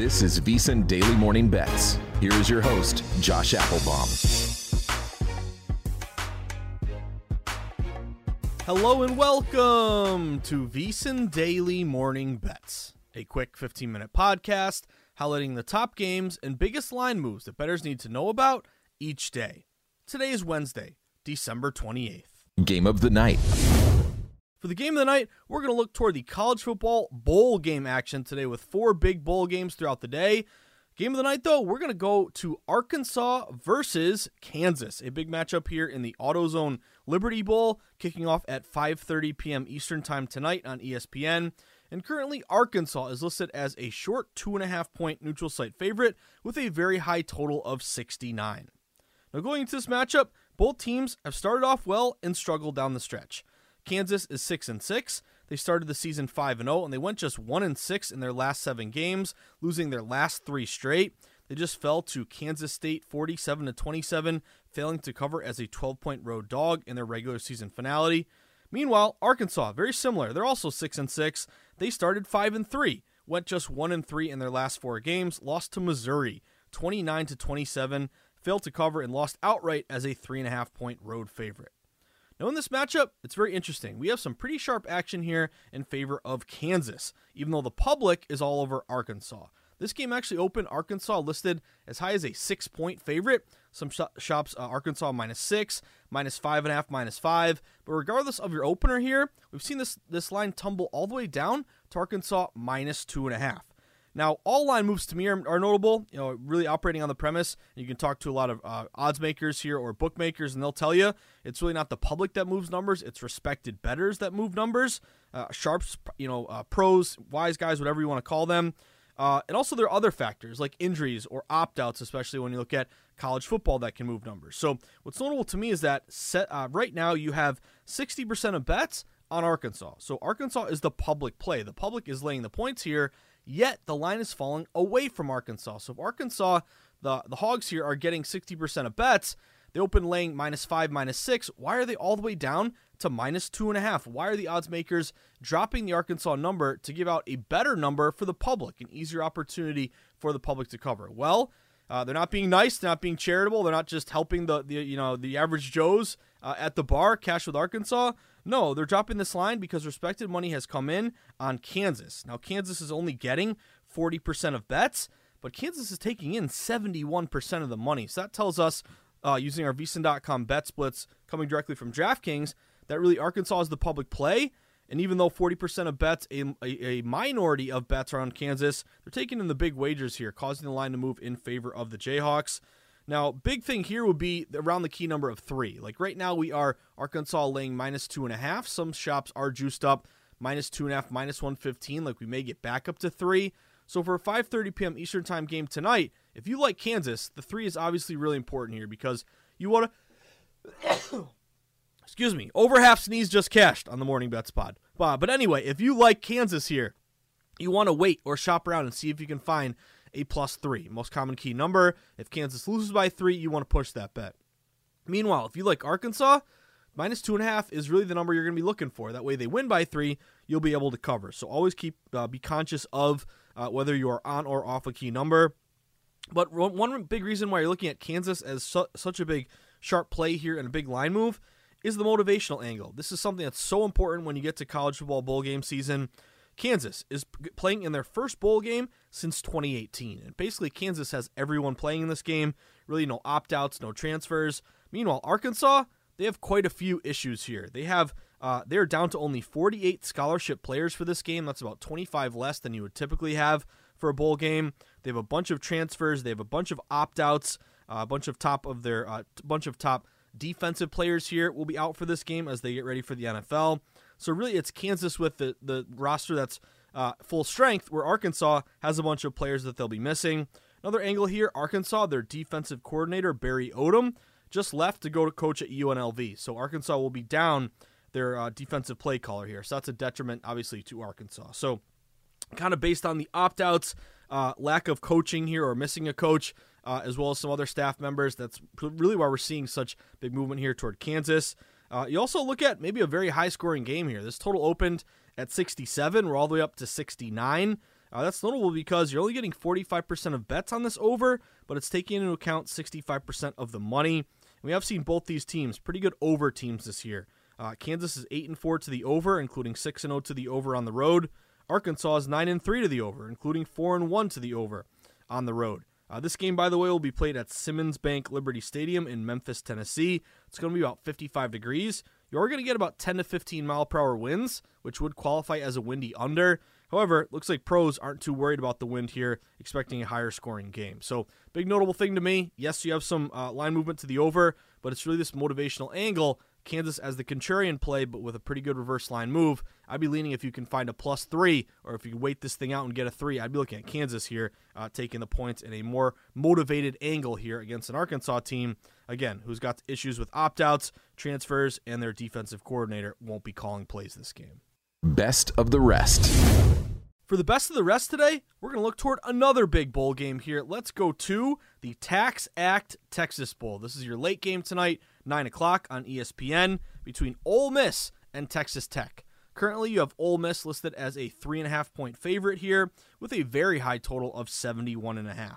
This is VSiN Daily Morning Bets. Here is your host, Josh Appelbaum. Hello and welcome to VSiN Daily Morning Bets, a quick 15 minute podcast highlighting the top games and biggest line moves that bettors need to know about each day. Today is Wednesday, December 28th. Game of the night. For the game of the night, we're going to look toward the college football bowl game action today with four big bowl games throughout the day. Game of the night, though, we're going to go to Arkansas versus Kansas, a big matchup here in the AutoZone Liberty Bowl, kicking off at 5:30 p.m. Eastern Time tonight on ESPN. And currently, Arkansas is listed as a short two and a half point neutral site favorite with a very high total of 69. Now, going into this matchup, both teams have started off well and struggled down the stretch. Kansas is 6 and 6. They started the season 5 and 0 and they went just 1 and 6 in their last 7 games, losing their last 3 straight. They just fell to Kansas State 47 to 27, failing to cover as a 12-point road dog in their regular season finale. Meanwhile, Arkansas, very similar. They're also 6 and 6. They started 5 and 3, went just 1 and 3 in their last 4 games, lost to Missouri 29 to 27, failed to cover and lost outright as a 3.5 point road favorite. Now, in this matchup, it's very interesting. We have some pretty sharp action here in favor of Kansas, even though the public is all over Arkansas. This game actually opened Arkansas listed as high as a six point favorite. Some sh- shops, uh, Arkansas minus six, minus five and a half, minus five. But regardless of your opener here, we've seen this, this line tumble all the way down to Arkansas minus two and a half. Now, all line moves to me are, are, notable, you know, really operating on the premise. You can talk to a lot of uh, odds makers here or bookmakers, and they'll tell you it's really not the public that moves numbers, it's respected bettors that move numbers. Uh, sharps, you know, uh, pros, wise guys, whatever you want to call them. Uh, and also, there are other factors like injuries or opt outs, especially when you look at college football that can move numbers. So, what's notable to me is that set, uh, right now you have 60% of bets on Arkansas. So, Arkansas is the public play. The public is laying the points here Yet the line is falling away from Arkansas. So if Arkansas, the, the Hogs here are getting 60% of bets, they open laying minus five, minus six. Why are they all the way down to minus two and a half? Why are the odds makers dropping the Arkansas number to give out a better number for the public, an easier opportunity for the public to cover? Well, uh, they're not being nice. They're not being charitable. They're not just helping the, the you know the average Joes uh, at the bar cash with Arkansas. No, they're dropping this line because respected money has come in on Kansas. Now, Kansas is only getting 40% of bets, but Kansas is taking in 71% of the money. So that tells us, uh, using our VSiN.com bet splits coming directly from DraftKings, that really Arkansas is the public play. And even though 40% of bets, a, a, minority of bets are on Kansas, they're taking in the big wagers here, causing the line to move in favor of the Jayhawks. Now, big thing here would be around the key number of three. Like right now, we are Arkansas laying minus two and a half. Some shops are juiced up minus two and a half, minus 115. Like we may get back up to three. So for a 5:30 p.m. Eastern Time game tonight, if you like Kansas, the three is obviously really important here because you want to. excuse me, over half sneeze just cashed on the morning bets pod. But anyway, if you like Kansas here, you want to wait or shop around and see if you can find a plus three, most common key number. If Kansas loses by three, you want to push that bet. Meanwhile, if you like Arkansas, minus two and a half is really the number you're going to be looking for. That way, they win by three, you'll be able to cover. So always keep uh, be conscious of uh, whether you are on or off a key number. But one big reason why you're looking at Kansas as su- such a big sharp play here and a big line move is the motivational angle. This is something that's so important when you get to college football bowl game season. Kansas is playing in their first bowl game since 2018. And basically, Kansas has everyone playing in this game. Really, no opt outs, no transfers. Meanwhile, Arkansas, they have quite a few issues here. They have uh, they're down to only 48 scholarship players for this game. That's about 25 less than you would typically have for a bowl game. They have a bunch of transfers. They have a bunch of opt outs. Uh, a bunch of top of their uh, bunch of top defensive players here will be out for this game as they get ready for the NFL. So really, it's Kansas with the the roster that's uh, full strength, where Arkansas has a bunch of players that they'll be missing. Another angle here: Arkansas, their defensive coordinator Barry Odom just left to go to coach at UNLV. So Arkansas will be down their uh, defensive play caller here. So that's a detriment, obviously, to Arkansas. So kind of based on the opt outs, uh, lack of coaching here or missing a coach, uh, as well as some other staff members. That's really why we're seeing such big movement here toward Kansas. Uh, you also look at maybe a very high scoring game here. This total opened at 67. We're all the way up to 69. Uh, that's notable because you're only getting 45% of bets on this over, but it's taking into account 65% of the money. And we have seen both these teams, pretty good over teams this year. Uh, Kansas is 8 and 4 to the over, including 6 and 0 to the over on the road. Arkansas is 9 and 3 to the over, including 4 and 1 to the over on the road. Uh, this game, by the way, will be played at Simmons Bank Liberty Stadium in Memphis, Tennessee. It's going to be about 55 degrees. You're going to get about 10 to 15 mile per hour winds, which would qualify as a windy under. However, looks like pros aren't too worried about the wind here, expecting a higher scoring game. So, big notable thing to me yes, you have some uh, line movement to the over, but it's really this motivational angle Kansas as the contrarian play, but with a pretty good reverse line move. I'd be leaning if you can find a plus three, or if you wait this thing out and get a three, I'd be looking at Kansas here, uh, taking the points in a more motivated angle here against an Arkansas team, again, who's got issues with opt outs, transfers, and their defensive coordinator won't be calling plays this game. Best of the rest. For the best of the rest today, we're going to look toward another big bowl game here. Let's go to the TaxAct Texas Bowl. This is your late game tonight. 9 o'clock on ESPN between Ole Miss and Texas Tech. Currently, you have Ole Miss listed as a 3.5 point favorite here with a very high total of 71.5.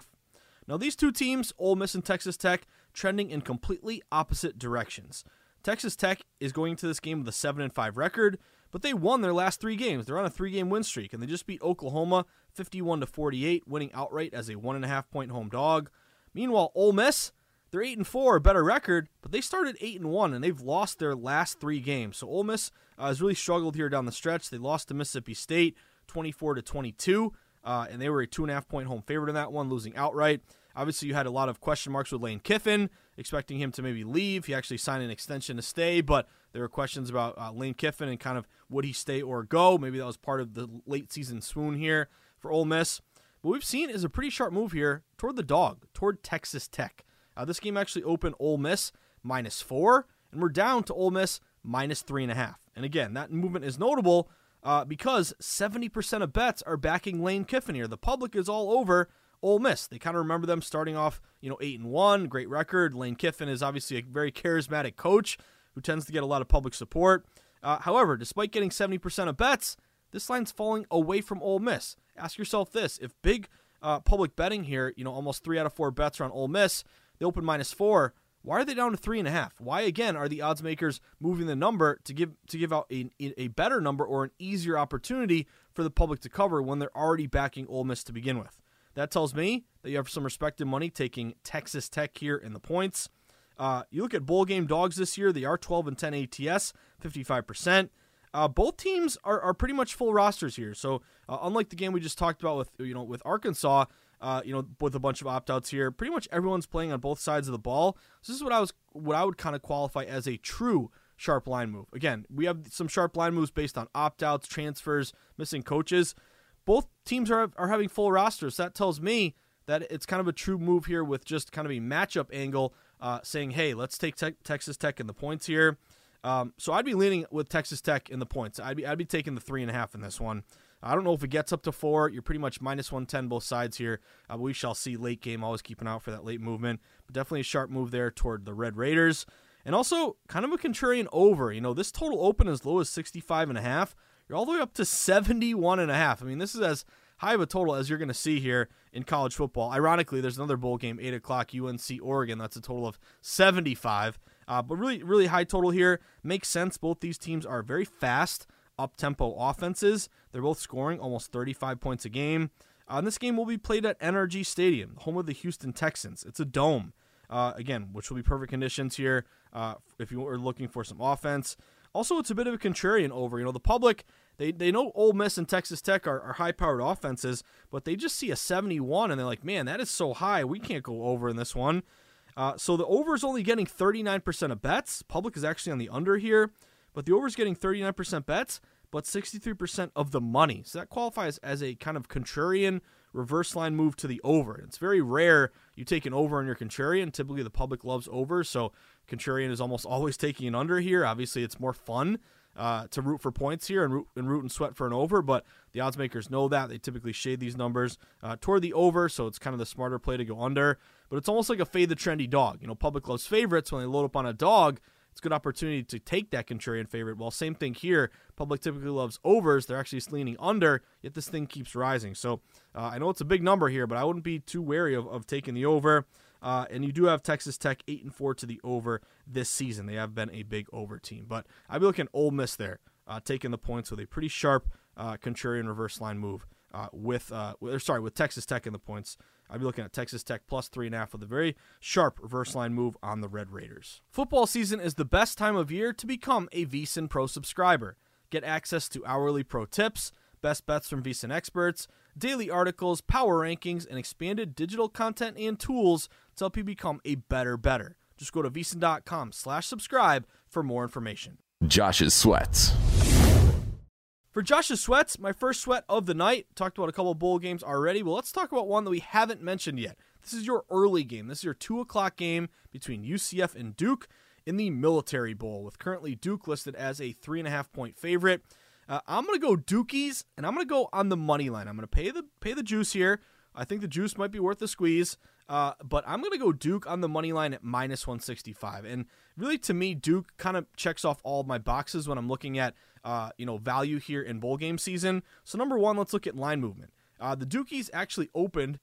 Now, these two teams, Ole Miss and Texas Tech, trending in completely opposite directions. Texas Tech is going to this game with a 7 and 5 record, but they won their last three games. They're on a three game win streak, and they just beat Oklahoma 51 to 48, winning outright as a 1.5 point home dog. Meanwhile, Ole Miss they're eight and four, a better record, but they started eight and one, and they've lost their last three games. So Ole Miss uh, has really struggled here down the stretch. They lost to Mississippi State, twenty-four to twenty-two, uh, and they were a two and a half point home favorite in that one, losing outright. Obviously, you had a lot of question marks with Lane Kiffin, expecting him to maybe leave. He actually signed an extension to stay, but there were questions about uh, Lane Kiffin and kind of would he stay or go. Maybe that was part of the late season swoon here for Ole Miss. What we've seen is a pretty sharp move here toward the dog, toward Texas Tech. Uh, this game actually opened Ole Miss minus four, and we're down to Ole Miss minus three and a half. And again, that movement is notable uh, because 70% of bets are backing Lane Kiffin here. The public is all over Ole Miss. They kind of remember them starting off, you know, eight and one, great record. Lane Kiffin is obviously a very charismatic coach who tends to get a lot of public support. Uh, however, despite getting 70% of bets, this line's falling away from Ole Miss. Ask yourself this: if big uh, public betting here, you know, almost three out of four bets are on Ole Miss, they open minus four. Why are they down to three and a half? Why again are the odds makers moving the number to give to give out a, a better number or an easier opportunity for the public to cover when they're already backing Ole Miss to begin with? That tells me that you have some respected money taking Texas Tech here in the points. Uh, you look at bowl game dogs this year; they are 12 and 10 ATS, 55 percent. Uh, both teams are, are pretty much full rosters here. So uh, unlike the game we just talked about with you know with Arkansas, uh, you know with a bunch of opt outs here, pretty much everyone's playing on both sides of the ball. So this is what I was what I would kind of qualify as a true sharp line move. Again, we have some sharp line moves based on opt outs, transfers, missing coaches. Both teams are are having full rosters. That tells me that it's kind of a true move here with just kind of a matchup angle, uh, saying, hey, let's take te- Texas Tech in the points here. Um, so I'd be leaning with Texas Tech in the points. I'd be I'd be taking the three and a half in this one. I don't know if it gets up to four. You're pretty much minus 110 both sides here. Uh, we shall see late game. Always keeping out for that late movement. But definitely a sharp move there toward the Red Raiders. And also kind of a contrarian over. You know, this total open as low as 65 and a half. You're all the way up to 71 and a half. I mean, this is as high of a total as you're going to see here in college football. Ironically, there's another bowl game, 8 o'clock, UNC Oregon. That's a total of 75. Uh, but really, really high total here. Makes sense. Both these teams are very fast, up tempo offenses. They're both scoring almost 35 points a game. Uh, this game will be played at NRG Stadium, home of the Houston Texans. It's a dome, uh, again, which will be perfect conditions here uh, if you are looking for some offense. Also, it's a bit of a contrarian over. You know, the public they they know Ole Miss and Texas Tech are, are high powered offenses, but they just see a 71 and they're like, man, that is so high. We can't go over in this one. Uh, so the over is only getting 39% of bets. Public is actually on the under here, but the over is getting 39% bets, but 63% of the money. So that qualifies as a kind of contrarian reverse line move to the over. It's very rare you take an over on your contrarian. Typically, the public loves over, so contrarian is almost always taking an under here. Obviously, it's more fun uh, to root for points here and root, and root and sweat for an over, but the odds makers know that. They typically shade these numbers uh, toward the over, so it's kind of the smarter play to go under. But it's almost like a fade the trendy dog. You know, public loves favorites when they load up on a dog. It's a good opportunity to take that contrarian favorite. Well, same thing here. Public typically loves overs. They're actually leaning under, yet this thing keeps rising. So uh, I know it's a big number here, but I wouldn't be too wary of, of taking the over. Uh, and you do have Texas Tech eight and four to the over this season. They have been a big over team, but I'd be looking at Ole Miss there, uh, taking the points with a pretty sharp uh, contrarian reverse line move. Uh, with, uh, sorry, with Texas Tech in the points, I'd be looking at Texas Tech plus three and a half with a very sharp reverse line move on the Red Raiders. Football season is the best time of year to become a VSiN Pro subscriber. Get access to hourly pro tips, best bets from VSiN experts, daily articles, power rankings, and expanded digital content and tools to help you become a better better. Just go to vsin.com slash subscribe for more information. Josh's sweats. For Josh's sweats, my first sweat of the night. Talked about a couple bowl games already. Well, let's talk about one that we haven't mentioned yet. This is your early game. This is your two o'clock game between UCF and Duke in the Military Bowl, with currently Duke listed as a three and a half point favorite. Uh, I'm gonna go Dukies, and I'm gonna go on the money line. I'm gonna pay the pay the juice here. I think the juice might be worth the squeeze. Uh, but I'm going to go Duke on the money line at minus 165. And really, to me, Duke kind of checks off all of my boxes when I'm looking at, uh, you know, value here in bowl game season. So, number one, let's look at line movement. Uh, the Dukies actually opened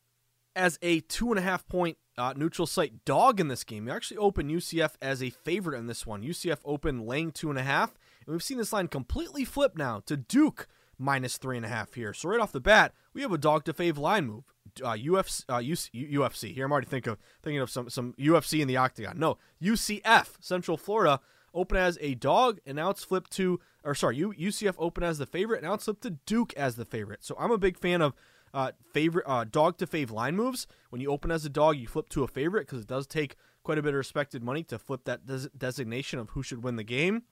as a two and a half point uh, neutral site dog in this game. They actually opened UCF as a favorite in this one. UCF opened laying two and a half. And we've seen this line completely flip now to Duke minus three and a half here. So, right off the bat, we have a dog to fave line move uh, UFC, uh, UFC. Here I'm already thinking of thinking of some some UFC in the octagon. No, UCF Central Florida open as a dog, and now it's flipped to or sorry, UCF open as the favorite, and now it's flipped to Duke as the favorite. So I'm a big fan of uh, favorite uh, dog to fave line moves. When you open as a dog, you flip to a favorite because it does take quite a bit of respected money to flip that des- designation of who should win the game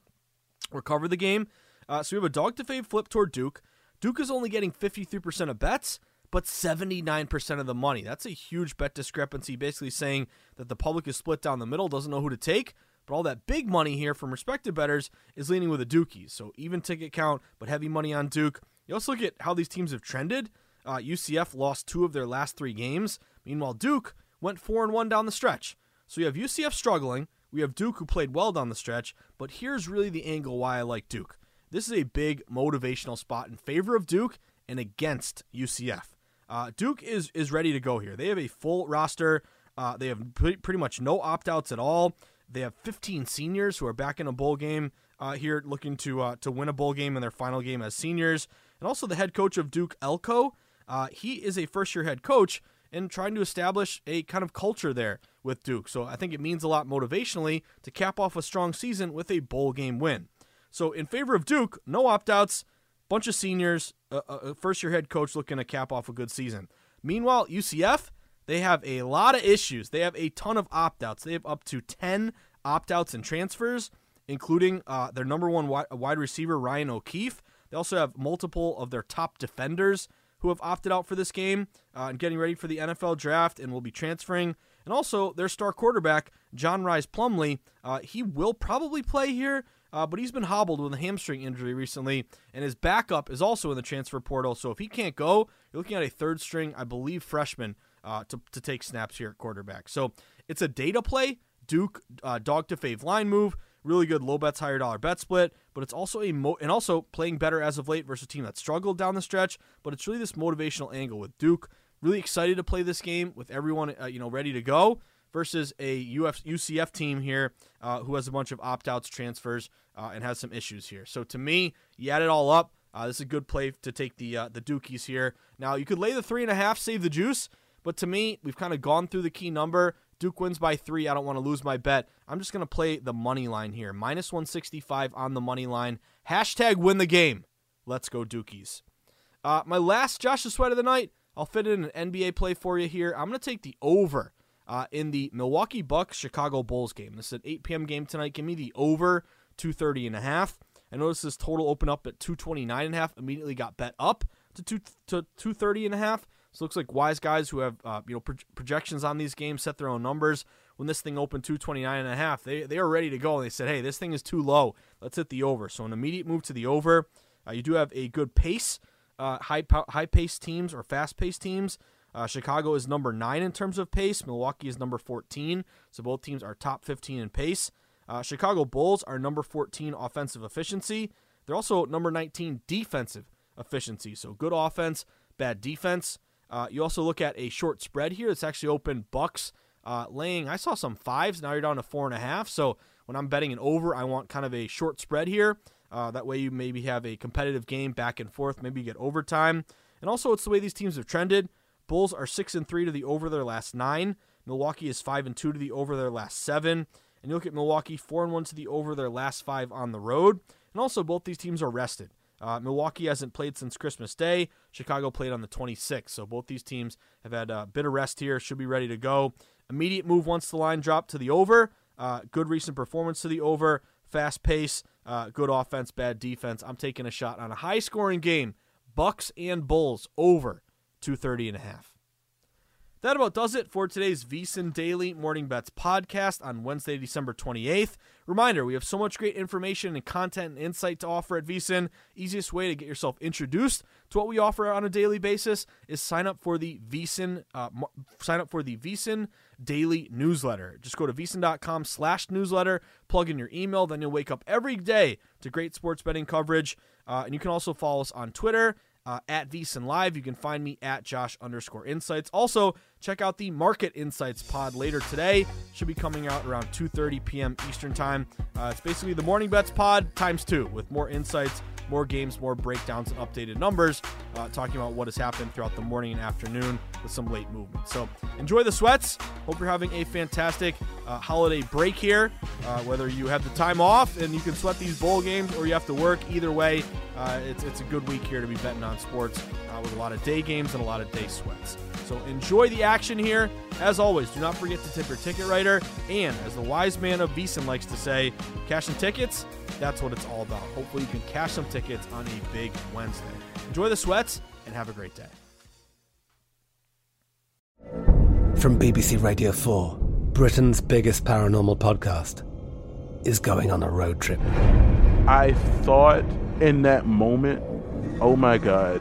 or cover the game. Uh, so we have a dog to fave flip toward Duke. Duke is only getting 53% of bets but 79% of the money. That's a huge bet discrepancy, basically saying that the public is split down the middle, doesn't know who to take. But all that big money here from respected bettors is leaning with the Dukies. So even ticket count, but heavy money on Duke. You also look at how these teams have trended. Uh, UCF lost two of their last three games. Meanwhile, Duke went four and one down the stretch. So you have UCF struggling. We have Duke who played well down the stretch. But here's really the angle why I like Duke. This is a big motivational spot in favor of Duke and against UCF. Uh, Duke is is ready to go here. They have a full roster. Uh, they have pretty, pretty much no opt outs at all. They have 15 seniors who are back in a bowl game uh, here, looking to uh, to win a bowl game in their final game as seniors. And also the head coach of Duke, Elko. Uh, he is a first year head coach and trying to establish a kind of culture there with Duke. So I think it means a lot motivationally to cap off a strong season with a bowl game win. So in favor of Duke, no opt outs, bunch of seniors, uh, uh, first year head coach looking to cap off a good season. Meanwhile, UCF, they have a lot of issues. They have a ton of opt outs. They have up to 10 opt outs and transfers, including uh, their number one wide receiver, Ryan O'Keefe. They also have multiple of their top defenders who have opted out for this game uh, and getting ready for the NFL draft and will be transferring. And also their star quarterback, John Rhys Plumlee, uh, he will probably play here, uh, but he's been hobbled with a hamstring injury recently, and his backup is also in the transfer portal. So if he can't go, you're looking at a third string, I believe, freshman uh, to, to take snaps here at quarterback. So it's a data play. Duke uh, dog to fave line move really good low bets, higher dollar bet split. But it's also a mo- and also playing better as of late versus a team that struggled down the stretch. But it's really this motivational angle with Duke. Really excited to play this game with everyone uh, you know ready to go versus a Uf- UCF team here uh, who has a bunch of opt outs, transfers, uh, and has some issues here. So to me, you add it all up. Uh, this is a good play to take the uh, the Dukies here. Now you could lay the three and a half, save the juice. But to me, we've kind of gone through the key number. Duke wins by three. I don't want to lose my bet. I'm just going to play the money line here. Minus 165 on the money line. Hashtag win the game. Let's go, Dukies. Uh, my last Josh's sweat of the night. I'll fit in an NBA play for you here. I'm going to take the over uh, in the Milwaukee Bucks Chicago Bulls game. This is an 8 p.m. game tonight. Give me the over 230 and a half. I noticed this total opened up at 229 and a half. Immediately got bet up to two to 230 and a half. So it looks like wise guys who have uh, you know pro- projections on these games set their own numbers. When this thing opened 229 and a half, they they are ready to go. And they said, hey, this thing is too low. Let's hit the over. So an immediate move to the over. Uh, you do have a good pace, uh, high high pace teams or fast pace teams. Uh, Chicago is number nine in terms of pace. Milwaukee is number 14. So both teams are top 15 in pace. Uh, Chicago Bulls are number 14 offensive efficiency. They're also number 19 defensive efficiency. So good offense, bad defense. Uh, you also look at a short spread here. It's actually open Bucks uh, laying. I saw some fives. Now you're down to four and a half. So when I'm betting an over, I want kind of a short spread here. Uh, that way you maybe have a competitive game back and forth. Maybe you get overtime. And also, it's the way these teams have trended. Bulls are six and three to the over their last nine. Milwaukee is five and two to the over their last seven. And you look at Milwaukee four and one to the over their last five on the road. And also, both these teams are rested. Uh, Milwaukee hasn't played since Christmas Day. Chicago played on the 26th. So both these teams have had a bit of rest here, should be ready to go. Immediate move once the line dropped to the over. Uh, good recent performance to the over. Fast pace, uh, good offense, bad defense. I'm taking a shot on a high scoring game. Bucks and Bulls over 230 and a half. That about does it for today's VSiN Daily Morning Bets podcast on Wednesday, December 28th. Reminder, we have so much great information and content and insight to offer at VSiN. Easiest way to get yourself introduced to what we offer on a daily basis is sign up for the VSiN uh, sign up for the VSiN Daily newsletter. Just go to VSiN.com slash newsletter, plug in your email, then you'll wake up every day to great sports betting coverage. Uh, and you can also follow us on Twitter uh, at VSiN Live. You can find me at Josh underscore Insights. Also, check out the Market Insights pod later today. Should be coming out around 2:30 p.m. Eastern Time. Uh, it's basically the Morning Bets pod times two with more insights more games, more breakdowns, and updated numbers, uh, talking about what has happened throughout the morning and afternoon with some late movement. So enjoy the sweats. Hope you're having a fantastic uh, holiday break here. Uh, whether you have the time off and you can sweat these bowl games or you have to work, either way, uh, it's, it's a good week here to be betting on sports uh, with a lot of day games and a lot of day sweats. So enjoy the action here. As always, do not forget to tip your ticket writer. And as the wise man of VSiN likes to say, cashing tickets, that's what it's all about. Hopefully, you can cash some tickets on a big Wednesday. Enjoy the sweats and have a great day. From BBC Radio 4, Britain's biggest paranormal podcast is going on a road trip. I thought in that moment, oh my God,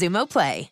Xumo Play.